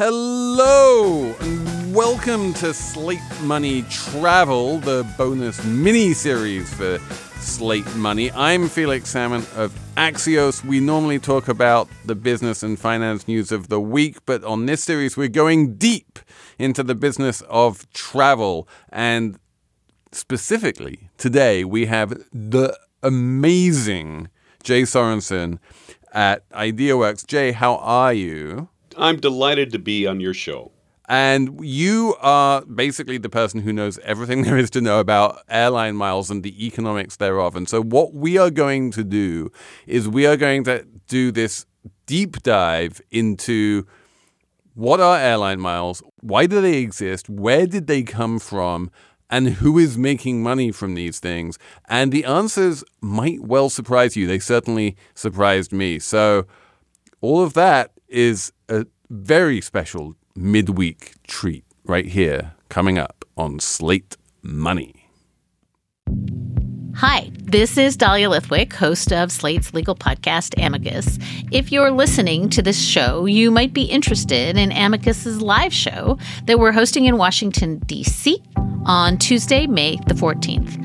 Hello and welcome to Slate Money Travel, the bonus mini series for Slate Money. I'm Felix Salmon of Axios. We normally talk about the business and finance news of the week, but on this series, we're going deep into the business of travel. And specifically, today, we have the amazing Jay Sorensen at IdeaWorks. Jay, how are you? I'm delighted to be on your show. And you are basically the person who knows everything there is to know about airline miles and the economics thereof. And so, what we are going to do is we are going to do this deep dive into what are airline miles, why do they exist, where did they come from, and who is making money from these things. And the answers might well surprise you. They certainly surprised me. So, all of that is a very special midweek treat right here coming up on Slate Money. Hi, this is Dahlia Lithwick, host of Slate's legal podcast, Amicus. If you're listening to this show, you might be interested in Amicus's live show that we're hosting in Washington, D.C. on Tuesday, May the 14th.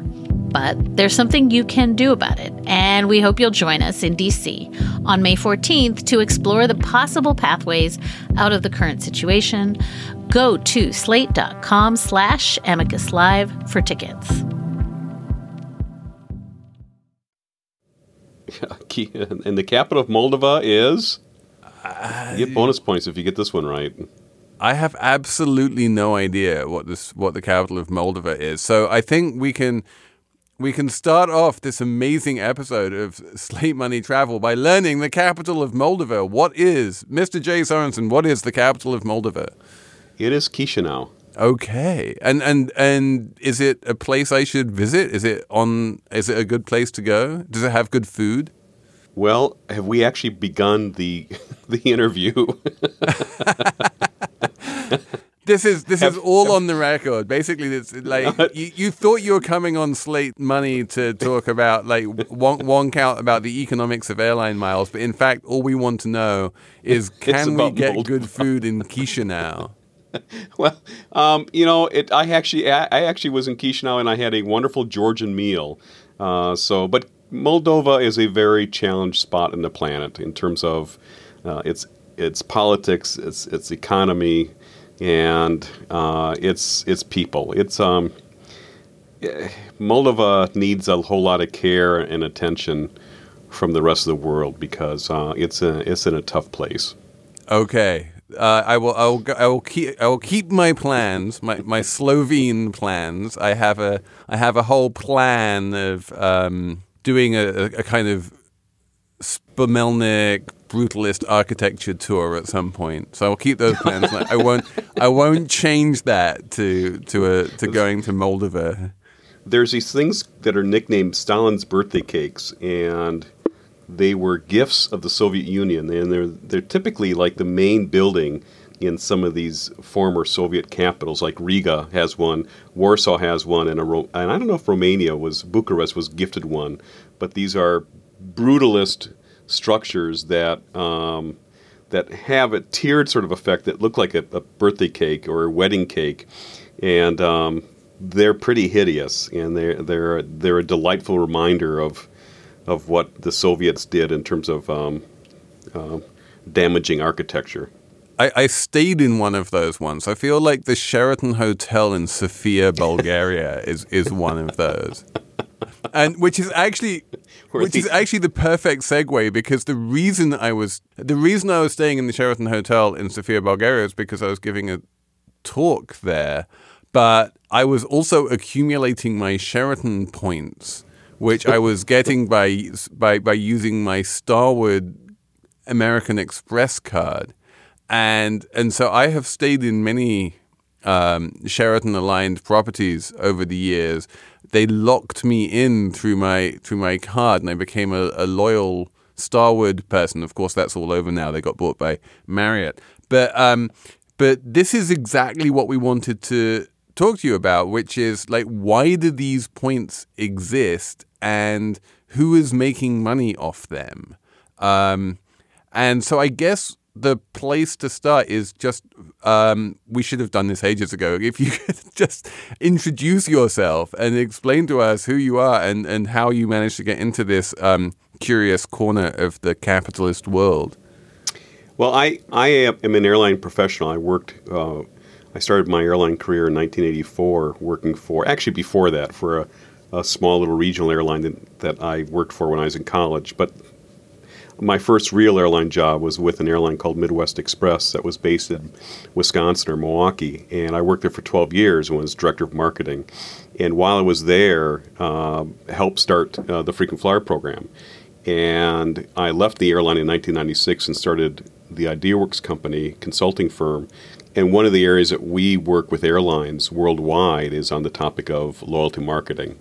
But there's something you can do about it, and we hope you'll join us in DC on May 14th to explore the possible pathways out of the current situation. Go to slate.com slash amicus live for tickets. And the capital of Moldova is? You get bonus points if you get this one right. I have absolutely no idea what this what the capital of Moldova is. So I think we can we can start off this amazing episode of Slate Money Travel by learning the capital of Moldova. What is Mr. Jay Sorensen? What is the capital of Moldova? It is Chisinau. Okay, and and and is it a place I should visit? Is it on? Is it a good place to go? Does it have good food? Well, have we actually begun the the interview? this is this have, is all have, on the record. Basically, it's like you, you thought you were coming on Slate Money to talk about like one one count about the economics of airline miles, but in fact, all we want to know is can we get mold. good food in Chisinau? well, um, you know, it. I actually, I, I, actually was in Chisinau and I had a wonderful Georgian meal. Uh, so, but Moldova is a very challenged spot in the planet in terms of uh, its its politics, its its economy, and uh, its its people. It's um, Moldova needs a whole lot of care and attention from the rest of the world because uh, it's a, it's in a tough place. Okay, uh, I will I will I will keep I will keep my plans my, my Slovene plans. I have a I have a whole plan of um, doing a, a kind of Spomenik brutalist architecture tour at some point. So I'll keep those plans. I won't. I won't change that to to a to going to Moldova. There's these things that are nicknamed Stalin's birthday cakes, and they were gifts of the Soviet Union, and they're they're typically like the main building in some of these former Soviet capitals, like Riga has one, Warsaw has one, and, a, and I don't know if Romania was Bucharest was gifted one, but these are brutalist structures that um, that have a tiered sort of effect that look like a, a birthday cake or a wedding cake, and um, they're pretty hideous, and they're they're they're a delightful reminder of of what the Soviets did in terms of um, uh, damaging architecture. I, I, stayed in one of those ones. I feel like the Sheraton Hotel in Sofia, Bulgaria, is is one of those, and which is actually which is actually the perfect segue because the reason I was the reason I was staying in the Sheraton Hotel in Sofia, Bulgaria, is because I was giving a talk there. but I was also accumulating my Sheraton points, which I was getting by by by using my Starwood American Express card, and and so I have stayed in many um, Sheraton aligned properties over the years. They locked me in through my through my card, and I became a, a loyal Starwood person. Of course, that's all over now. They got bought by Marriott, but um, but this is exactly what we wanted to talk to you about, which is like why do these points exist, and who is making money off them? Um, and so I guess the place to start is just um, we should have done this ages ago. If you could just introduce yourself and explain to us who you are and, and how you managed to get into this um, curious corner of the capitalist world. Well, I, I am an airline professional. I worked, uh, I started my airline career in 1984 working for, actually before that, for a, a small little regional airline that, that I worked for when I was in college. But my first real airline job was with an airline called Midwest Express that was based in Wisconsin or Milwaukee, and I worked there for 12 years and was director of marketing. And while I was there, uh, helped start uh, the frequent flyer program. And I left the airline in 1996 and started the IdeaWorks company consulting firm. And one of the areas that we work with airlines worldwide is on the topic of loyalty marketing.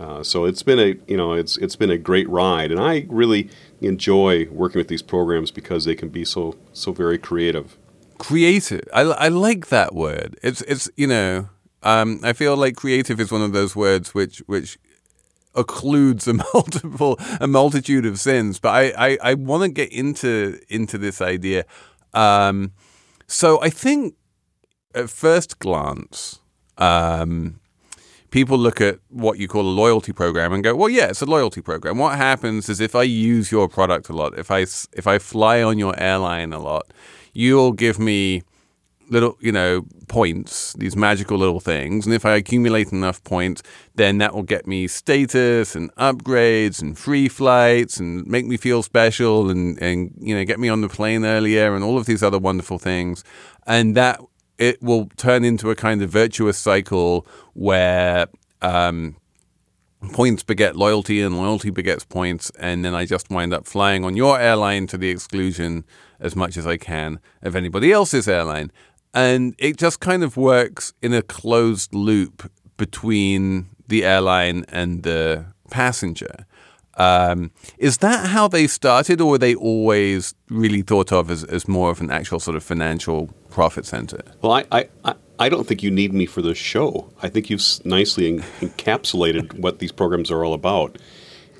Uh, so it's been a you know it's it's been a great ride, and I really enjoy working with these programs because they can be so so very creative. Creative, I, I like that word. It's it's you know um, I feel like creative is one of those words which which occludes a multiple a multitude of sins. But I I, I want to get into into this idea. Um, so I think at first glance. Um, people look at what you call a loyalty program and go, well, yeah, it's a loyalty program. What happens is if I use your product a lot, if I if I fly on your airline a lot, you'll give me little, you know, points, these magical little things, and if I accumulate enough points, then that will get me status and upgrades and free flights and make me feel special and and you know get me on the plane earlier and all of these other wonderful things, and that it will turn into a kind of virtuous cycle where um, points beget loyalty and loyalty begets points. And then I just wind up flying on your airline to the exclusion as much as I can of anybody else's airline. And it just kind of works in a closed loop between the airline and the passenger. Um, is that how they started, or were they always really thought of as, as more of an actual sort of financial profit center? Well, I, I, I don't think you need me for this show. I think you've nicely encapsulated what these programs are all about.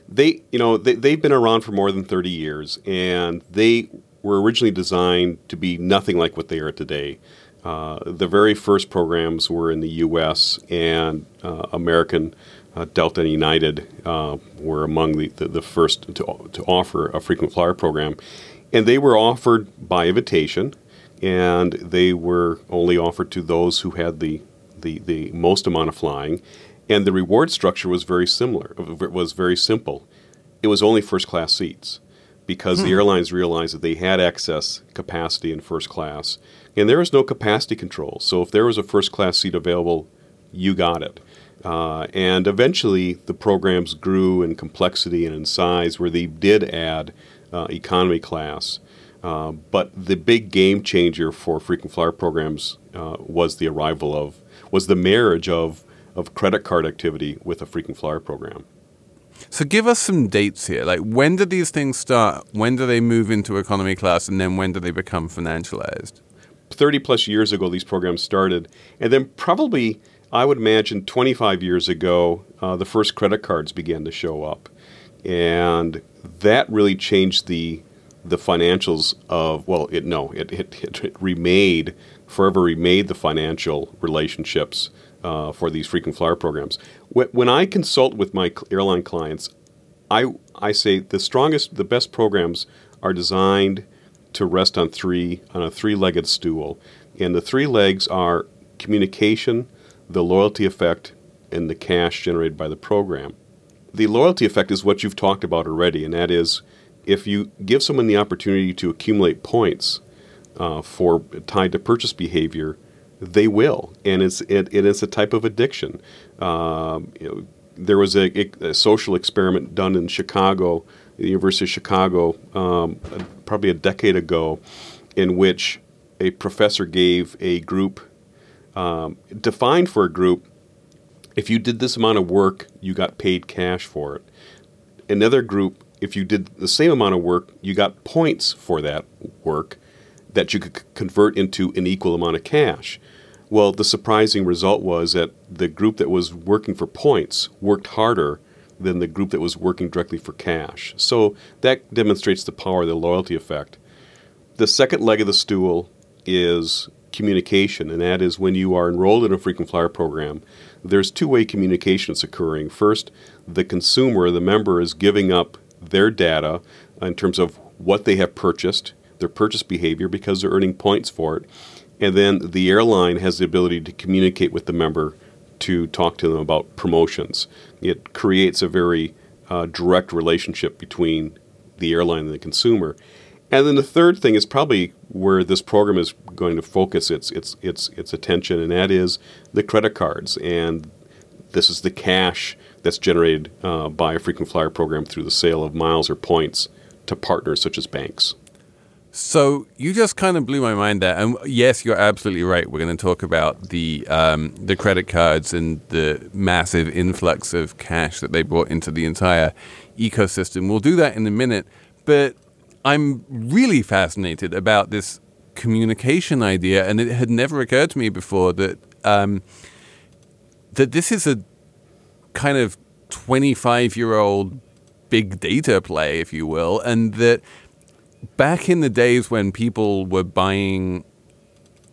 They, you know, they, they've been around for more than 30 years, and they were originally designed to be nothing like what they are today. Uh, the very first programs were in the U.S. and uh, American uh, Delta and United uh, were among the, the, the, first to, to offer a frequent flyer program. And they were offered by invitation, and they were only offered to those who had the, the, the most amount of flying. And the reward structure was very similar, it was very simple. It was only first class seats because hmm. the airlines realized that they had excess capacity in first class. And there was no capacity control. So if there was a first class seat available, you got it. Uh, and eventually, the programs grew in complexity and in size where they did add uh, economy class. Uh, but the big game changer for frequent flyer programs uh, was the arrival of, was the marriage of, of credit card activity with a frequent flyer program. So give us some dates here. Like when did these things start? When do they move into economy class, and then when do they become financialized? Thirty plus years ago, these programs started, and then probably I would imagine 25 years ago, uh, the first credit cards began to show up, and that really changed the the financials of well, it no, it it, it, remade forever remade the financial relationships uh, for these frequent flyer programs. When I consult with my airline clients, I I say the strongest, the best programs are designed to rest on three on a three-legged stool, and the three legs are communication the loyalty effect, and the cash generated by the program. The loyalty effect is what you've talked about already, and that is if you give someone the opportunity to accumulate points uh, for tied to purchase behavior, they will, and it's it, it is a type of addiction. Um, you know, there was a, a, social experiment done in Chicago, the University of Chicago, um, probably a decade ago, in which a professor gave a group um, defined for a group. If you did this amount of work, you got paid cash for it. Another group, if you did the same amount of work, you got points for that work that you could convert into an equal amount of cash. Well, the surprising result was that the group that was working for points worked harder than the group that was working directly for cash. So that demonstrates the power of the loyalty effect. The second leg of the stool is communication, and that is when you are enrolled in a frequent flyer program, there's two way communication that's occurring. First, the consumer, the member, is giving up their data in terms of what they have purchased, their purchase behavior, because they're earning points for it. And then the airline has the ability to communicate with the member to talk to them about promotions. It creates a very uh, direct relationship between the airline and the consumer. And then the third thing is probably where this program is going to focus its its its its attention, and that is the credit cards. And this is the cash that's generated uh, by a frequent flyer program through the sale of miles or points to partners such as banks. So you just kind of blew my mind there. And yes, you're absolutely right. We're going to talk about the um, the credit cards and the massive influx of cash that they brought into the entire ecosystem. We'll do that in a minute. But I'm really fascinated about this communication idea, and it had never occurred to me before that um, that this is a kind of 25 year old big data play, if you will, and that back in the days when people were buying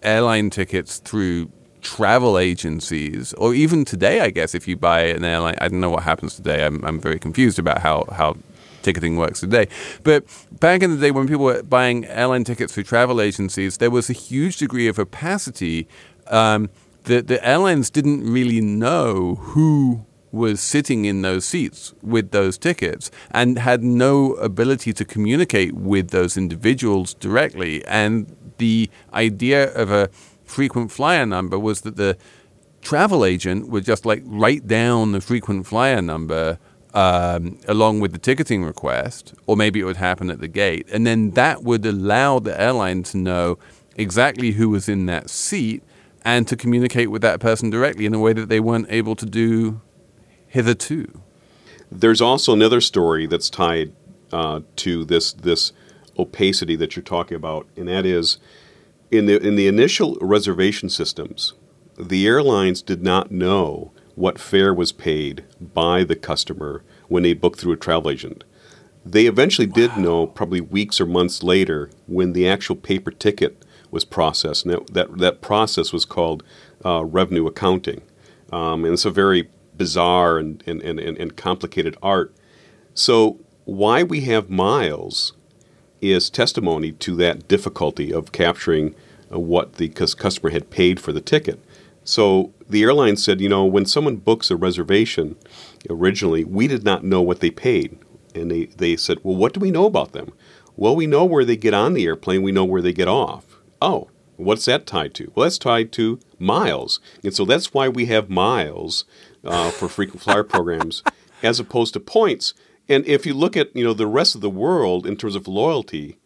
airline tickets through travel agencies, or even today, I guess, if you buy an airline, I don't know what happens today. I'm, I'm very confused about how, how ticketing works today. But back in the day when people were buying airline tickets through travel agencies, there was a huge degree of opacity. Um, the, the airlines didn't really know who was sitting in those seats with those tickets and had no ability to communicate with those individuals directly. And the idea of a frequent flyer number was that the travel agent would just like write down the frequent flyer number um, along with the ticketing request, or maybe it would happen at the gate. And then that would allow the airline to know exactly who was in that seat and to communicate with that person directly in a way that they weren't able to do hitherto. There's also another story that's tied uh, to this this opacity that you're talking about, and that is in the in the initial reservation systems, the airlines did not know what fare was paid by the customer when they booked through a travel agent. They eventually wow. did know, probably weeks or months later, when the actual paper ticket was processed. And that, that, that process was called uh, revenue accounting. Um, and it's a very bizarre and, and, and, and complicated art. So, why we have miles is testimony to that difficulty of capturing uh, what the customer had paid for the ticket. So the airline said, you know, when someone books a reservation originally, we did not know what they paid. And they, they said, well, what do we know about them? Well, we know where they get on the airplane, we know where they get off. Oh, what's that tied to? Well, that's tied to miles. And so that's why we have miles uh, for frequent flyer programs as opposed to points. And if you look at you know the rest of the world in terms of loyalty,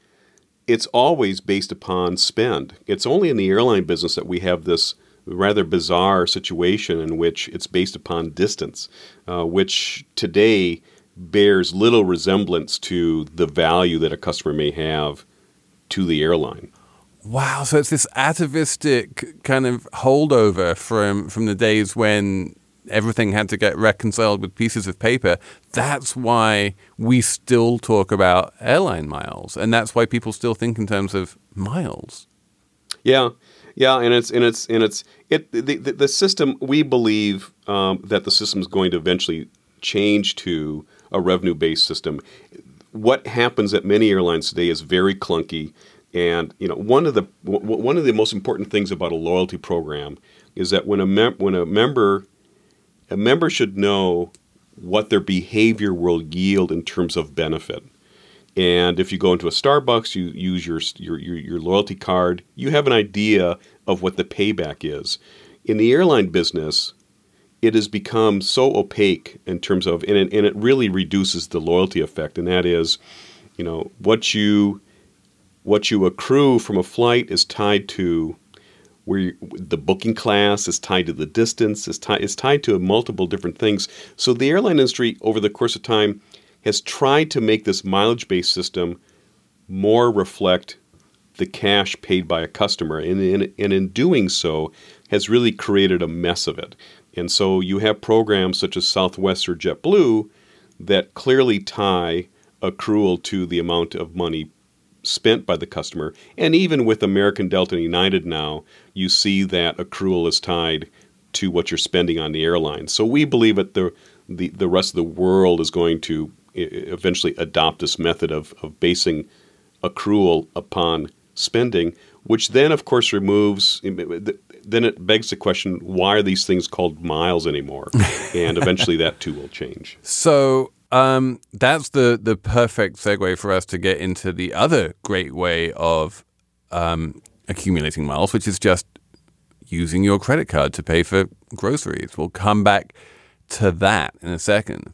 it's always based upon spend. It's only in the airline business that we have this rather bizarre situation in which it's based upon distance, uh, which today bears little resemblance to the value that a customer may have to the airline. Wow, so it's this atavistic kind of holdover from from the days when everything had to get reconciled with pieces of paper. That's why we still talk about airline miles, and that's why people still think in terms of miles. Yeah, yeah, and it's and it's and it's it the the, the system. We believe um, that the system is going to eventually change to a revenue based system. What happens at many airlines today is very clunky. And you know, one of the w- one of the most important things about a loyalty program is that when a mem- when a member a member should know what their behavior will yield in terms of benefit. And if you go into a Starbucks, you use your, your, your, your loyalty card, you have an idea of what the payback is. In the airline business, it has become so opaque in terms of, and it, and it really reduces the loyalty effect. And that is, you know, what you what you accrue from a flight is tied to where you, the booking class is tied to the distance, is tied is tied to multiple different things. So the airline industry, over the course of time, has tried to make this mileage-based system more reflect the cash paid by a customer, and in, and in doing so, has really created a mess of it. And so you have programs such as Southwest or JetBlue that clearly tie accrual to the amount of money spent by the customer. And even with American Delta and United now, you see that accrual is tied to what you're spending on the airline. So we believe that the the, the rest of the world is going to eventually adopt this method of, of basing accrual upon spending, which then, of course, removes. Then it begs the question: Why are these things called miles anymore? and eventually, that too will change. So um, that's the the perfect segue for us to get into the other great way of um, accumulating miles, which is just using your credit card to pay for groceries. We'll come back to that in a second.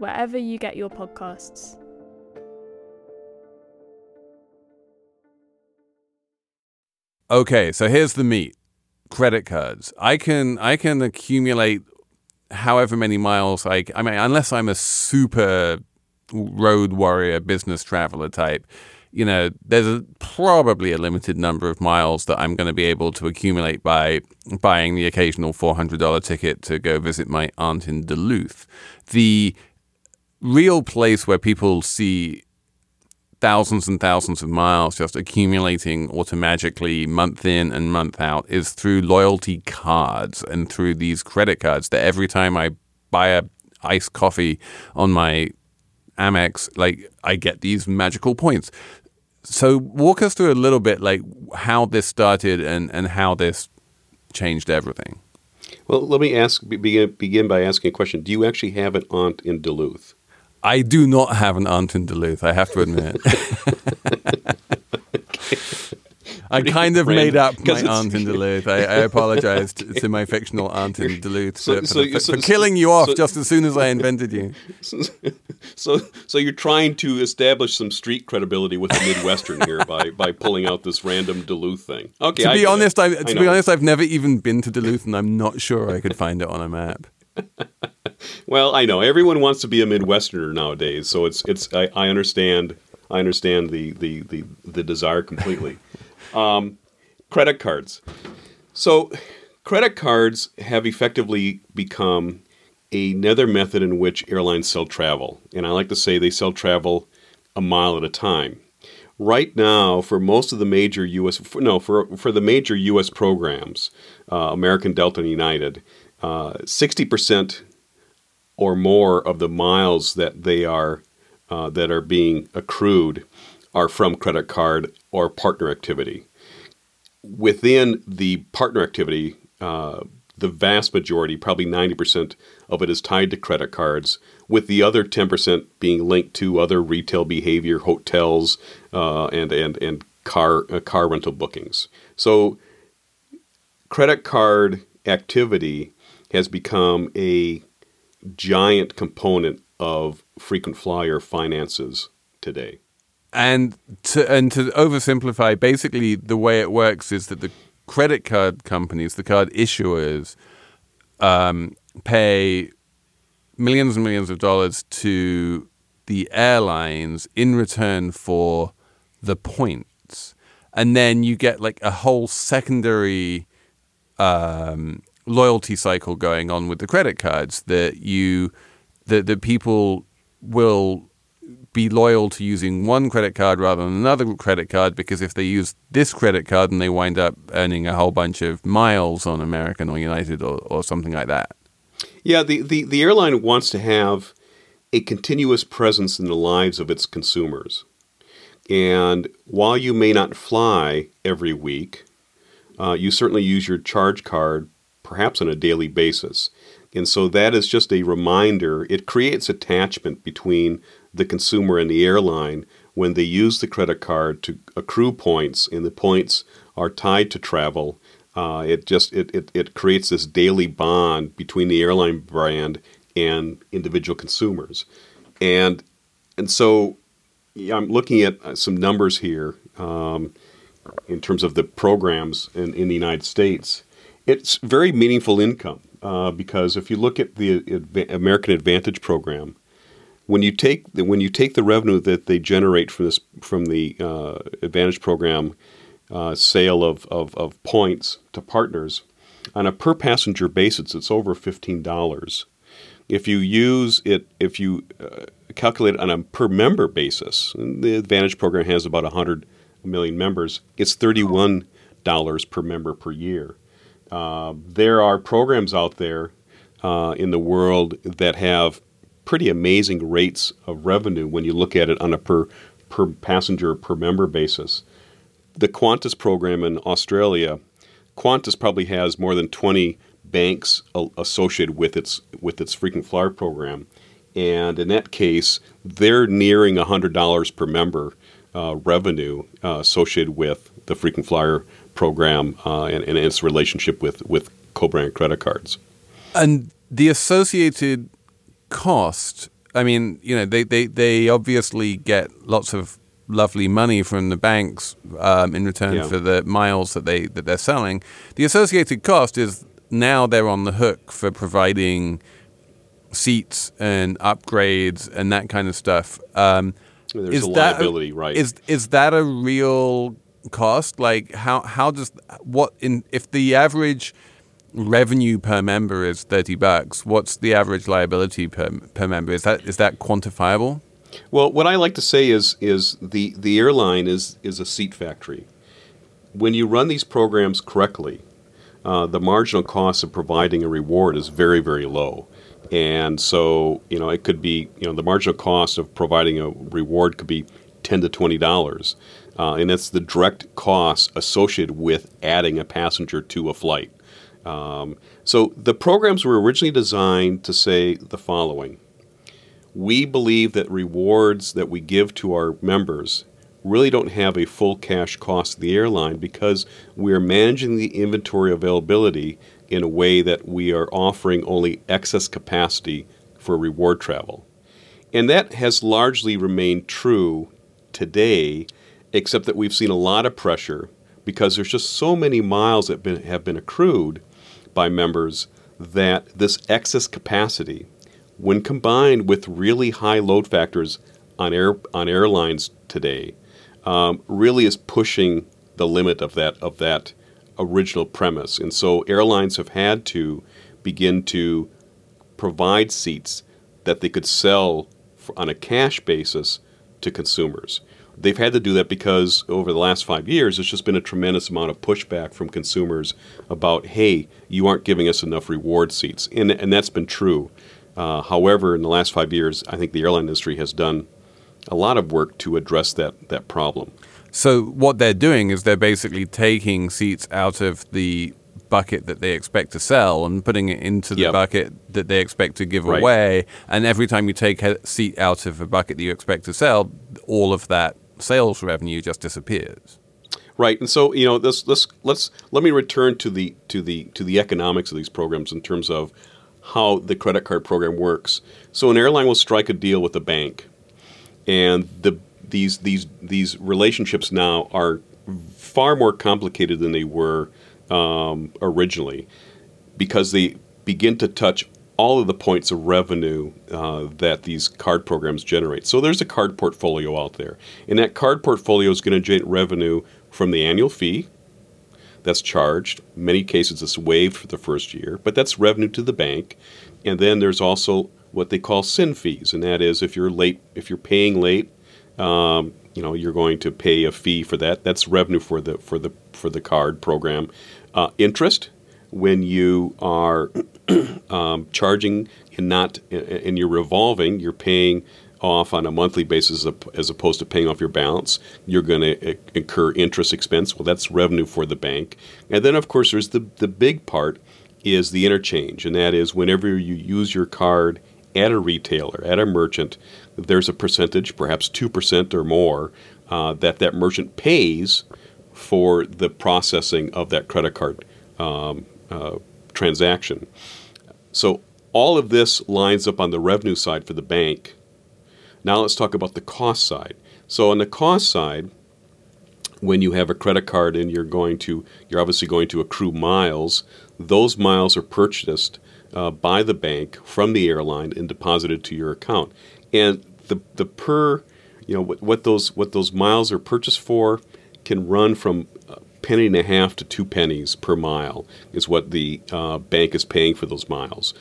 wherever you get your podcasts. Okay, so here's the meat. Credit cards. I can I can accumulate however many miles I I mean unless I'm a super road warrior business traveler type, you know, there's a, probably a limited number of miles that I'm going to be able to accumulate by buying the occasional $400 ticket to go visit my aunt in Duluth. The real place where people see thousands and thousands of miles just accumulating automatically month in and month out is through loyalty cards and through these credit cards that every time I buy a iced coffee on my Amex, like I get these magical points. So walk us through a little bit like how this started and, and how this changed everything. Well, let me ask begin, begin by asking a question. Do you actually have an aunt in Duluth? I do not have an aunt in Duluth, I have to admit. I kind of made up my aunt in Duluth. I, I apologized to my fictional aunt in Duluth so, for, so, for, so, for, killing you off just as soon as I invented you. So, so you're trying to establish some street credibility with the Midwestern here by, by pulling out this random Duluth thing. Okay. To be honest, I, to be honest, I've never even been to Duluth, and I'm not sure I could find it on a map. Well, I know everyone wants to be a Midwesterner nowadays, so it's it's I, I understand I understand the the the, the desire completely. um, credit cards. So, credit cards have effectively become another method in which airlines sell travel, and I like to say they sell travel a mile at a time. Right now, for most of the major U.S. For, no, for for the major U.S. programs, uh, American Delta and United, uh, sixty percent or more of the miles that they are uh, that are being accrued are from credit card or partner activity. Within the partner activity, uh, the vast majority, probably 90% of it is tied to credit cards, with the other 10% being linked to other retail behavior, hotels, uh, and, and, and car, uh, car rental bookings. So, credit card activity has become a giant component of frequent flyer finances today. and to and to oversimplify, basically the way it works is that the credit card companies, the card issuers, um, pay millions and millions of dollars to the airlines in return for the points, and then you get like a whole secondary um, loyalty cycle going on with the credit cards that you that that people will be loyal to using one credit card rather than another credit card because if they use this credit card and they wind up earning a whole bunch of miles on American or United or, or something like that. Yeah, the, the, the airline wants to have a continuous presence in the lives of its consumers. And while you may not fly every week, uh, you certainly use your charge card perhaps on a daily basis. And so that is just a reminder. It creates attachment between the consumer and the airline when they use the credit card to accrue points, and the points are tied to travel. Uh, it just it, it, it creates this daily bond between the airline brand and individual consumers, and and so I'm looking at uh, some numbers here um, in terms of the programs in, in the United States. It's very meaningful income uh, because if you look at the American Advantage program, when you take the, when you take the revenue that they generate from this from the uh, Advantage program uh, sale of, of, of points to partners on a per passenger basis, it's over fifteen dollars. If you use it, if you uh, calculate it on a per member basis, the Advantage program has about hundred million members. It's thirty one dollars per member per year. Uh, there are programs out there uh, in the world that have pretty amazing rates of revenue when you look at it on a per per passenger per member basis. The Qantas program in Australia, Qantas probably has more than 20 banks associated with its with its frequent flyer program, and in that case, they're nearing $100 per member uh, revenue uh, associated with the frequent flyer program uh, and, and its relationship with with co-brand credit cards. And the associated cost, I mean, you know, they, they, they obviously get lots of lovely money from the banks um, in return yeah. for the miles that they that they're selling. The associated cost is now they're on the hook for providing seats and upgrades and that kind of stuff. Um, There's is a liability, that, right? Is is that a real cost? Like how how does what in if the average revenue per member is 30 bucks, what's the average liability per, per member? Is that is that quantifiable? Well, what I like to say is is the, the airline is is a seat factory. When you run these programs correctly, uh, the marginal cost of providing a reward is very very low, and so you know it could be you know the marginal cost of providing a reward could be ten to twenty dollars, uh, and that's the direct costs associated with adding a passenger to a flight. Um, so the programs were originally designed to say the following We believe that rewards that we give to our members really don't have a full cash cost to the airline because we are managing the inventory availability in a way that we are offering only excess capacity for reward travel. And that has largely remained true today, except that we've seen a lot of pressure because there's just so many miles that been, have been accrued by members that this excess capacity, when combined with really high load factors on air on airlines today, um, really is pushing the limit of that of that original premise. And so airlines have had to begin to provide seats that they could sell on a cash basis to consumers they've had to do that because over the last five years, it's just been a tremendous amount of pushback from consumers about, hey, you aren't giving us enough reward seats. And, and that's been true. Uh, however, in the last five years, I think the airline industry has done a lot of work to address that, that problem. So, what they're doing is they're basically taking seats out of the bucket that they expect to sell and putting it into the yep. bucket that they expect to give right. away. And every time you take a seat out of a bucket that you expect to sell, all of that sales revenue just disappears. Right, and so you know, this, let's let's let me return to the to the to the economics of these programs in terms of how the credit card program works. So an airline will strike a deal with a bank, and the these these these relationships now are far more complicated than they were um, originally because they begin to touch all of the points of revenue uh, that these card programs generate. So there's a card portfolio out there, and that card portfolio is going to generate revenue from the annual fee that's charged. In many cases, it's waived for the first year, but that's revenue to the bank. And then there's also what they call SIN fees, and that is if you're late, if you're paying late, um, you know you're going to pay a fee for that. That's revenue for the for the for the card program. Uh, interest when you are um, charging and not and you're revolving, you're paying off on a monthly basis as opposed to paying off your balance. You're going to incur interest expense. Well, that's revenue for the bank. And then, of course, there's the the big part is the interchange, and that is whenever you use your card at a retailer, at a merchant, there's a percentage, perhaps two percent or more, uh, that that merchant pays for the processing of that credit card um, uh, transaction. So all of this lines up on the revenue side for the bank. Now let's talk about the cost side. So on the cost side, when you have a credit card and you're going to you're obviously going to accrue miles, those miles are purchased uh, by the bank from the airline and deposited to your account. And the the per you know what, what those what those miles are purchased for can run from penny and a half to two pennies per mile is what the uh, bank is paying for those miles.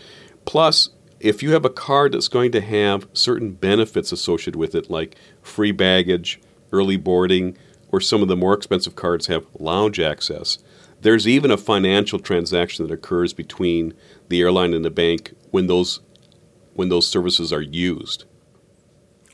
Plus, if you have a card that's going to have certain benefits associated with it, like free baggage, early boarding, or some of the more expensive cards have lounge access, there's even a financial transaction that occurs between the airline and the bank when those when those services are used.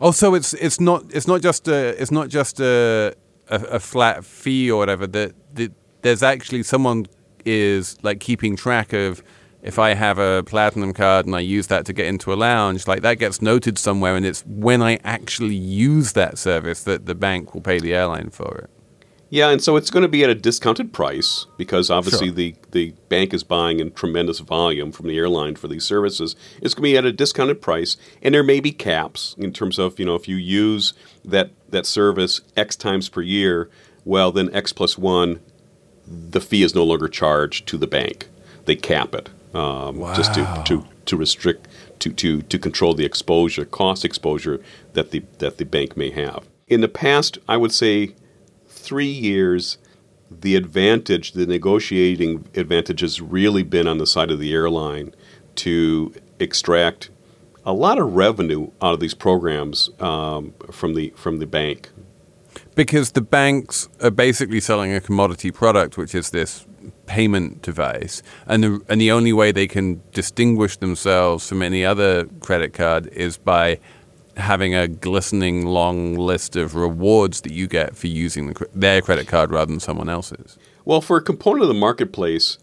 Oh, so it's it's not it's not just a it's not just a a, a flat fee or whatever, that, that there's actually someone is like keeping track of if I have a platinum card and I use that to get into a lounge, like that gets noted somewhere, and it's when I actually use that service that the bank will pay the airline for it. Yeah, and so it's going to be at a discounted price because obviously Sure. the, the bank is buying in tremendous volume from the airline for these services. It's going to be at a discounted price, and there may be caps in terms of you know if you use that that service X times per year, well then X plus one, the fee is no longer charged to the bank. They cap it um, just to, to to restrict to, to to control the exposure, cost exposure that the that the bank may have. In the past, I would say three years, the advantage, the negotiating advantage has really been on the side of the airline to extract a lot of revenue out of these programs um, from the from the bank. Because the banks are basically selling a commodity product, which is this payment device, and the, and the only way they can distinguish themselves from any other credit card is by having a glistening long list of rewards that you get for using the, their credit card rather than someone else's. Well, for a component of the marketplace,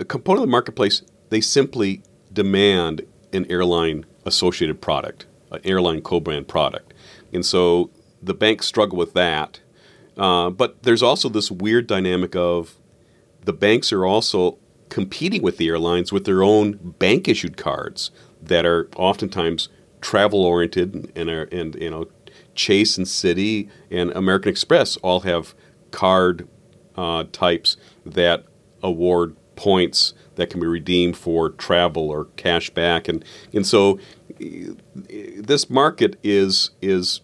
a component of the marketplace, they simply demand an airline associated product, an airline co-brand product, and so the banks struggle with that. Uh, but there's also this weird dynamic of the banks are also competing with the airlines with their own bank issued cards that are oftentimes travel oriented and are and you know Chase and Citi and American Express all have card uh, types that award points that can be redeemed for travel or cash back. And and so this market is is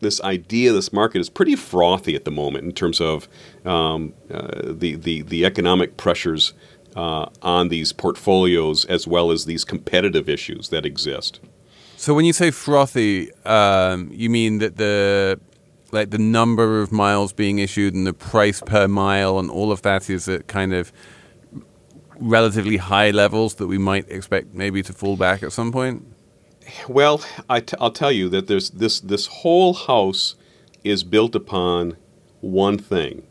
this idea, this market is pretty frothy at the moment in terms of um, uh, the, the the economic pressures uh, on these portfolios as well as these competitive issues that exist. So when you say frothy, um, you mean that the like the number of miles being issued and the price per mile and all of that is at kind of relatively high levels that we might expect maybe to fall back at some point. Well, I t- I'll tell you that there's this this whole house is built upon one thing,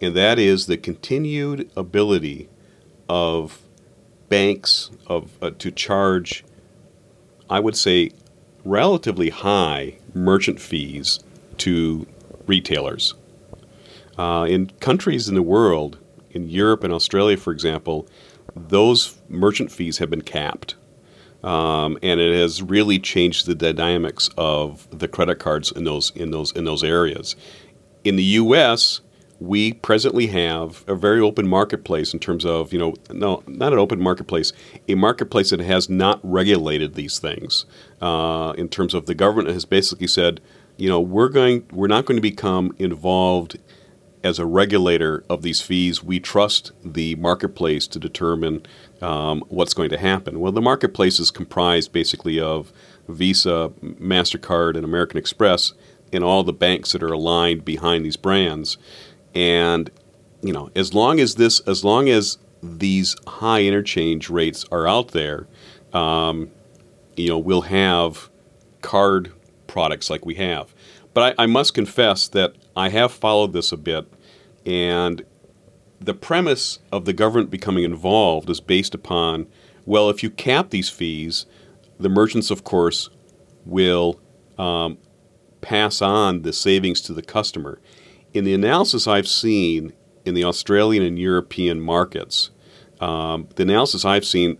and that is the continued ability of banks of uh, to charge, I would say, relatively high merchant fees to retailers. Uh, in countries in the world, in Europe and Australia, for example, those merchant fees have been capped. um, and it has really changed the dynamics of the credit cards in those in those in those areas. In the U.S., we presently have a very open marketplace in terms of you know no not an open marketplace a marketplace that has not regulated these things. Uh, in terms of the government has basically said you know we're going we're not going to become involved as a regulator of these fees. We trust the marketplace to determine um, what's going to happen. Well the marketplace is comprised basically of visa mastercard and american express and all the banks that are aligned behind these brands and you know, as long as this, as long as these high interchange rates are out there, um, you know, we'll have card products like we have. But I, I must confess that I have followed this a bit, and the premise of the government becoming involved is based upon well, if you cap these fees, the merchants, of course, will um, pass on the savings to the customer in the analysis I've seen in the Australian and European markets, um, the analysis I've seen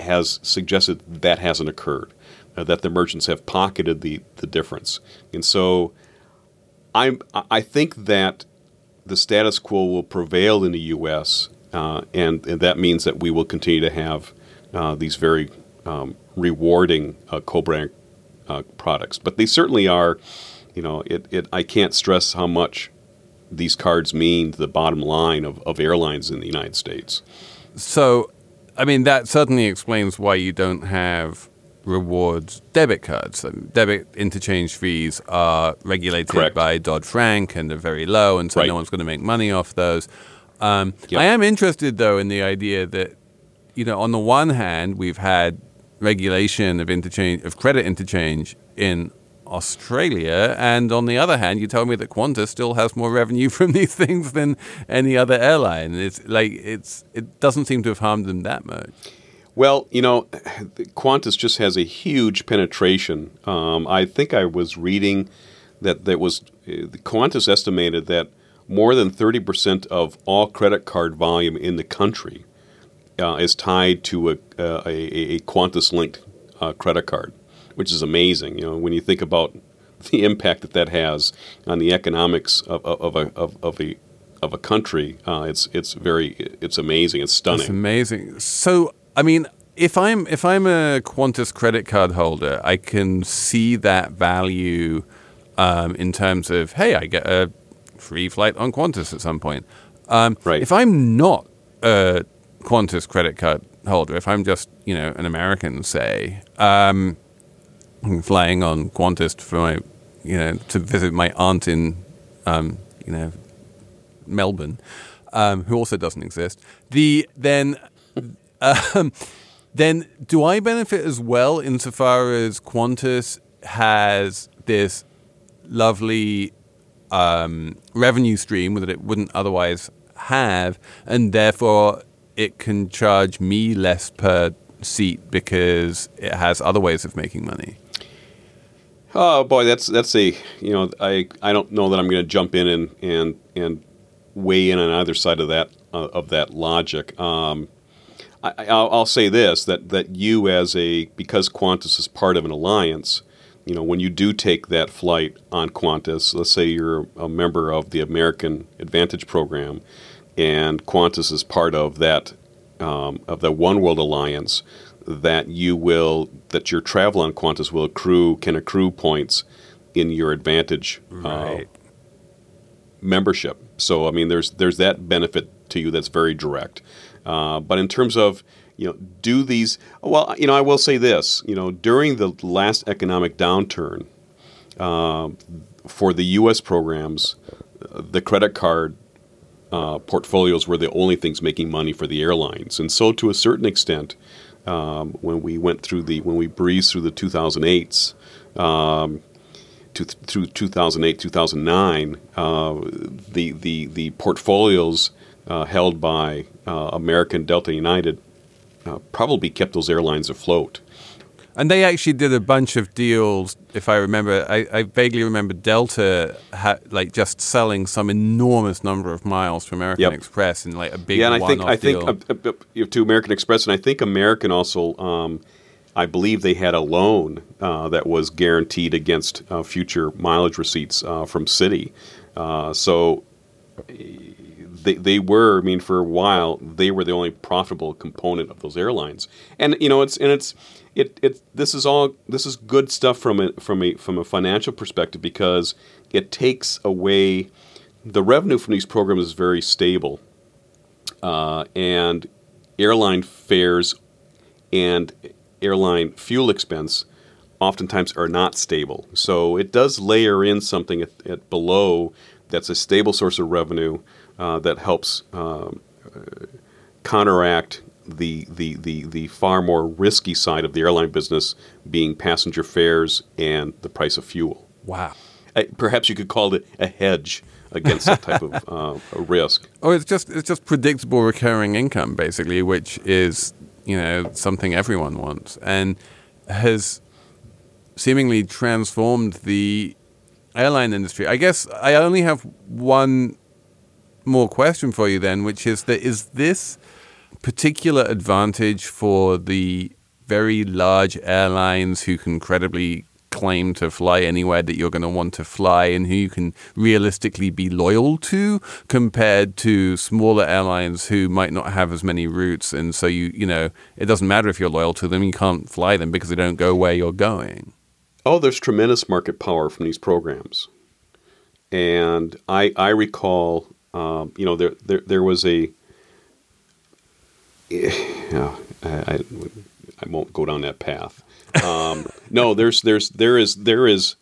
has suggested that hasn't occurred, uh, that the merchants have pocketed the, the difference. And so I'm, I think that the status quo will prevail in the U.S., uh, and, and, that means that we will continue to have uh, these very um, rewarding uh, co-brand uh, products. But they certainly are, you know, it, it, I can't stress how much these cards mean to the bottom line of, of airlines in the United States. So, I mean, that certainly explains why you don't have rewards debit cards. Debit interchange fees are regulated Correct. by Dodd Frank and they're very low, and so right. no one's going to make money off those. Um, yep. I am interested, though, in the idea that, you know, on the one hand, we've had regulation of interchange of credit interchange in Australia. And on the other hand, you told me that Qantas still has more revenue from these things than any other airline. It's like it's it doesn't seem to have harmed them that much. Well, you know, Qantas just has a huge penetration. Um, I think I was reading that that was uh, Qantas estimated that more than thirty percent of all credit card volume in the country uh, is tied to a, uh, a, a Qantas linked uh, credit card which is amazing. You know, when you think about the impact that that has on the economics of, of, of a, of, of, a of a country, uh, it's it's very it's amazing. It's stunning. It's amazing. So, I mean, if I'm if I'm a Qantas credit card holder, I can see that value um, in terms of hey, I get a free flight on Qantas at some point. Um, right. If I'm not a Qantas credit card holder, if I'm just you know an American, say. Um, flying on Qantas for my, you know, to visit my aunt in, um, you know, Melbourne, um, who also doesn't exist. The then, um, then do I benefit as well insofar as Qantas has this lovely um, revenue stream that it wouldn't otherwise have, and therefore it can charge me less per seat because it has other ways of making money. Oh boy, that's that's a you know I I don't know that I'm going to jump in and and and weigh in on either side of that uh, of that logic. Um, I, will say this that that you as a because Qantas is part of an alliance, you know when you do take that flight on Qantas, let's say you're a member of the American Advantage program, and Qantas is part of that um, of the One World Alliance that you will that your travel on Qantas will accrue can accrue points in your Advantage right. uh, membership. So I mean, there's there's that benefit to you that's very direct. Uh, but in terms of you know, do these well, you know, I will say this. You know, during the last economic downturn, uh, for the U.S. programs, the credit card uh, portfolios were the only things making money for the airlines, and so to a certain extent, um, when we went through the when we breezed through the 2008s um, to, through 2008 2009 uh, the the the portfolios uh, held by uh, American Delta United uh, probably kept those airlines afloat and they actually did a bunch of deals. If I remember, I, I vaguely remember Delta ha- like just selling some enormous number of miles to American Yep. Express in like a big yeah, and I think I think deal. uh, uh, uh, to American Express, and I think American also. Um, I believe they had a loan uh, that was guaranteed against uh, future mileage receipts uh, from Citi. Uh, so they, they were, I mean, for a while, they were the only profitable component of those airlines. And you know, it's and it's it it this is all this is good stuff from a from a from a financial perspective because it takes away the revenue from these programs is very stable, uh, and airline fares and airline fuel expense oftentimes are not stable. So it does layer in something at, at below that's a stable source of revenue uh, that helps um, counteract the, the, the, the far more risky side of the airline business being passenger fares and the price of fuel. Wow. Uh, perhaps you could call it a hedge against that type of uh, risk. Oh, it's just it's just predictable recurring income, basically, which is you know something everyone wants, and has seemingly transformed the airline industry. I guess I only have one more question for you then, which is that is this particular advantage for the very large airlines who can credibly claim to fly anywhere that you're going to want to fly and who you can realistically be loyal to compared to smaller airlines who might not have as many routes and so you you know it doesn't matter if you're loyal to them you can't fly them because they don't go where you're going. Oh there's tremendous market power from these programs. And i i recall um, you know there, there there was a yeah, I, I, I won't go down that path um, no, there's there's there is there is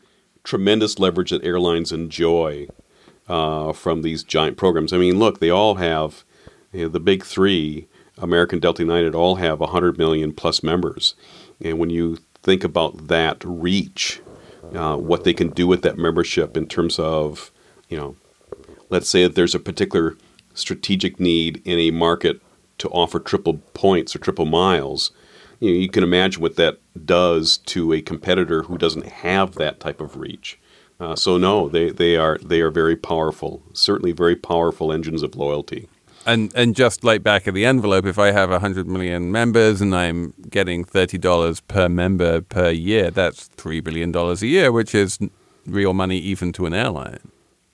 tremendous leverage that airlines enjoy uh, from these giant programs. I mean, look, they all have you know, the big three, American, Delta, United, all have 100 million plus members, and when you think about that reach, uh, what they can do with that membership in terms of, you know, let's say that there's a particular strategic need in a market to offer triple points or triple miles you, know, you can imagine what that does to a competitor who doesn't have that type of reach. Uh, so no, they, they are they are very powerful. Certainly, very powerful engines of loyalty. And and just like back of the envelope, if I have hundred million members and I'm getting thirty dollars per member per year, that's three billion dollars a year, which is real money even to an airline.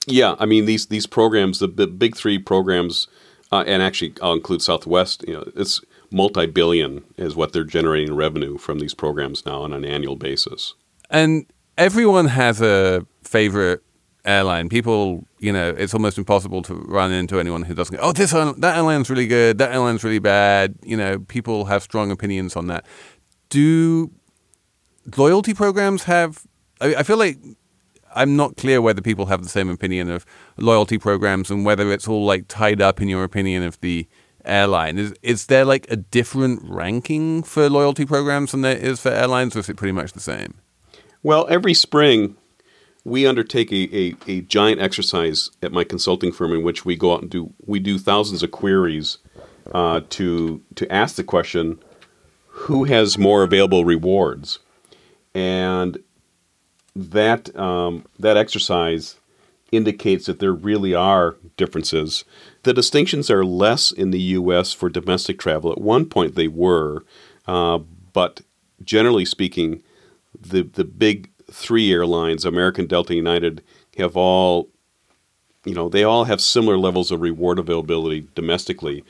Yeah, I mean these these programs, the, the big three programs, uh, and actually I'll include Southwest. You know, it's multi-billion is what they're generating revenue from these programs now on an annual basis. And everyone has a favorite airline. People, you know, it's almost impossible to run into anyone who doesn't go, "Oh, this that airline's really good. That airline's really bad." You know, people have strong opinions on that. Do loyalty programs have? I, I feel like I'm not clear whether people have the same opinion of loyalty programs and whether it's all like tied up in your opinion of the airline. Is is there like a different ranking for loyalty programs than there is for airlines, or is it pretty much the same? Well, every spring we undertake a, a, a giant exercise at my consulting firm in which we go out and do we do thousands of queries uh, to to ask the question who has more available rewards and that um, that exercise indicates that there really are differences the distinctions are less in the U.S. for domestic travel. At one point, they were, uh, but generally speaking, the the big three airlines, American, Delta, United, have all, you know, they all have similar levels of reward availability domestically.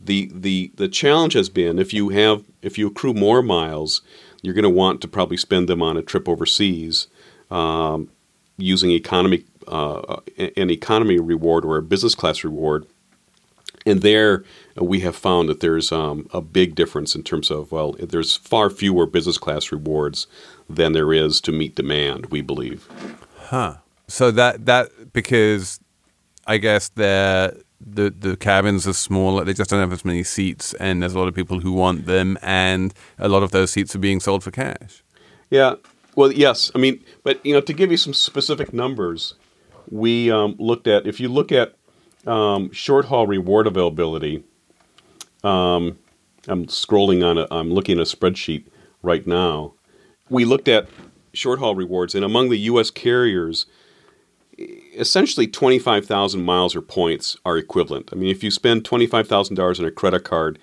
The the the challenge has been if you have if you accrue more miles, you're going to want to probably spend them on a trip overseas. Um, using economy uh, an economy reward or a business class reward and there uh, we have found that there's um, a big difference in terms of, well, there's far fewer business class rewards than there is to meet demand, we believe. Huh. So that, that because I guess the, the, the cabins are smaller, they just don't have as many seats, and there's a lot of people who want them, and a lot of those seats are being sold for cash. Yeah. Well, yes. I mean, but, you know, to give you some specific numbers, we um, looked at, if you look at um, short haul reward availability. Um, I'm scrolling on a, I'm looking at a spreadsheet right now. We looked at short haul rewards, and among the U.S. carriers, essentially 25,000 miles or points are equivalent. I mean, if you spend $25,000 on a credit card,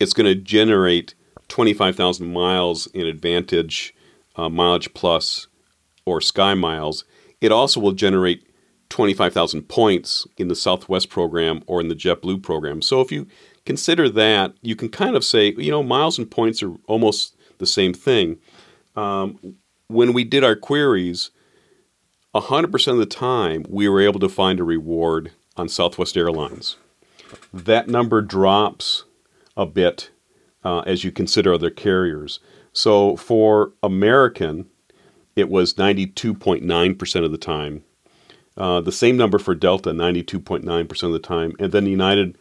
it's going to generate 25,000 miles in Advantage, uh, Mileage Plus, or Sky Miles, it also will generate 25,000 points in the Southwest program or in the JetBlue program. So if you consider that, you can kind of say, you know, miles and points are almost the same thing. Um, when we did our queries, 100% of the time we were able to find a reward on Southwest Airlines. That number drops a bit uh, as you consider other carriers. So for American, it was 92.9% of the time. Uh, the same number for Delta, 92.9% of the time. And then United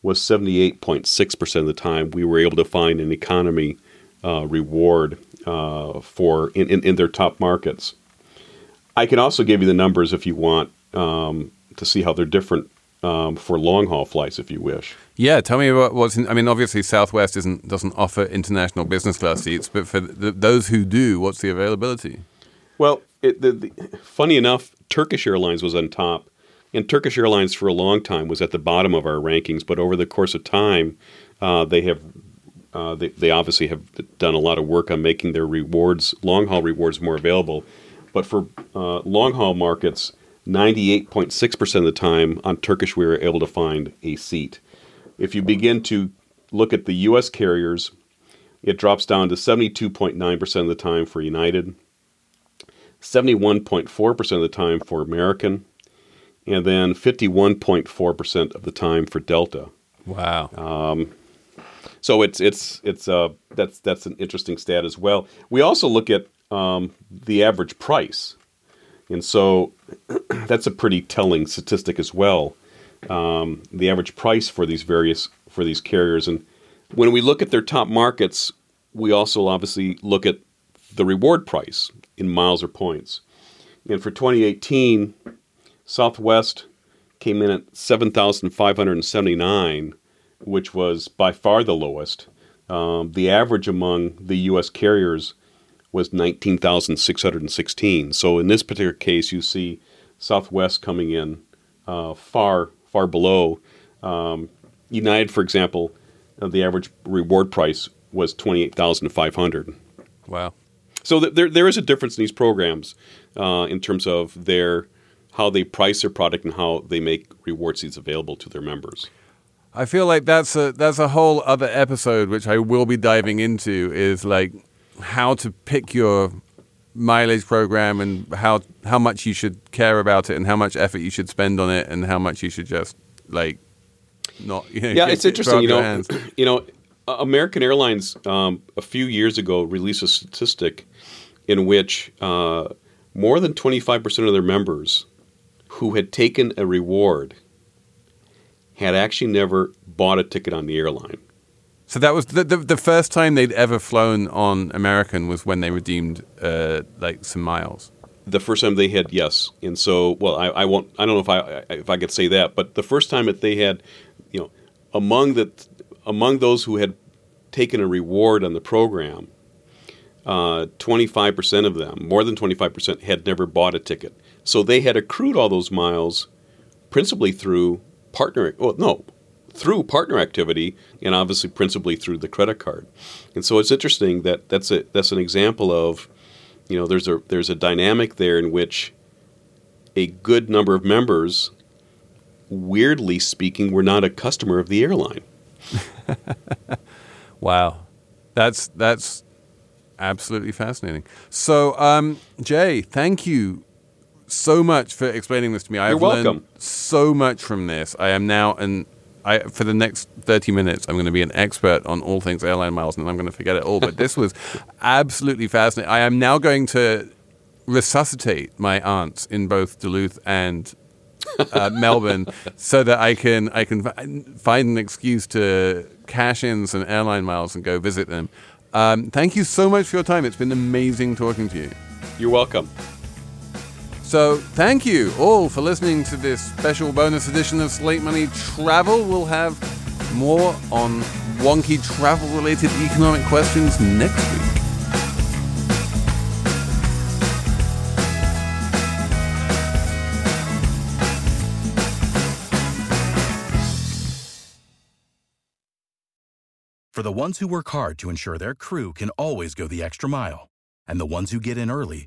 was 78.6% of the time. We were able to find an economy uh, reward uh, for in, in, in, their top markets. I can also give you the numbers if you want um, to see how they're different um, for long haul flights, if you wish. Yeah, tell me about what's. In, I mean, obviously Southwest isn't doesn't offer international business class seats, but for the, those who do, what's the availability? Well, it, the, the, funny enough, Turkish Airlines was on top, and Turkish Airlines for a long time was at the bottom of our rankings. But over the course of time, uh, they have uh, they, they obviously have done a lot of work on making their rewards, long haul rewards, more available. But for uh, long haul markets, 98.6% of the time on Turkish, we were able to find a seat. If you begin to look at the U.S. carriers, it drops down to 72.9% of the time for United, 71.4% of the time for American, and then 51.4% of the time for Delta. Wow. Um, so it's it's it's uh that's that's an interesting stat as well. We also look at um, the average price, and so that's a pretty telling statistic as well. Um, the average price for these various for these carriers, and when we look at their top markets, we also obviously look at the reward price in miles or points. And for 2018, Southwest came in at 7,579 which was by far the lowest. Um, the average among the U.S. carriers was 19,616. So in this particular case, you see Southwest coming in uh, far, far below. Um, United, for example, uh, the average reward price was 28,500. Wow. So th- there, there is a difference in these programs uh, in terms of their how they price their product and how they make reward seats available to their members. I feel like that's a that's a whole other episode which I will be diving into is like how to pick your mileage program and how how much you should care about it and how much effort you should spend on it and how much you should just like not you know, yeah it's interesting you know you know American Airlines um, a few years ago released a statistic in which uh, more than 25% of their members who had taken a reward had actually never bought a ticket on the airline. So that was the, the, the first time they'd ever flown on American was when they redeemed uh, like some miles. The first time they had yes, and so well I, I won't I don't know if I if I could say that, but the first time that they had, you know, among the among those who had taken a reward on the program, uh, twenty five percent of them, more than twenty five percent, had never bought a ticket. So they had accrued all those miles, principally through partner, well, no, through partner activity and obviously principally through the credit card. And so it's interesting that that's a that's an example of, you know, there's a there's a dynamic there in which a good number of members, weirdly speaking, were not a customer of the airline. wow, that's that's absolutely fascinating. So, um, Jay, thank you so much for explaining this to me. I You're have welcome. learned so much from this. I am now an I for the next 30 minutes I'm going to be an expert on all things airline miles and I'm going to forget it all, but this was absolutely fascinating. I am now going to resuscitate my aunts in both Duluth and uh, Melbourne so that I can I can find an excuse to cash in some airline miles and go visit them. Um, thank you so much for your time. It's been amazing talking to you. You're welcome. So, thank you all for listening to this special bonus edition of Slate Money Travel. We'll have more on wonky travel related economic questions next week. For the ones who work hard to ensure their crew can always go the extra mile, and the ones who get in early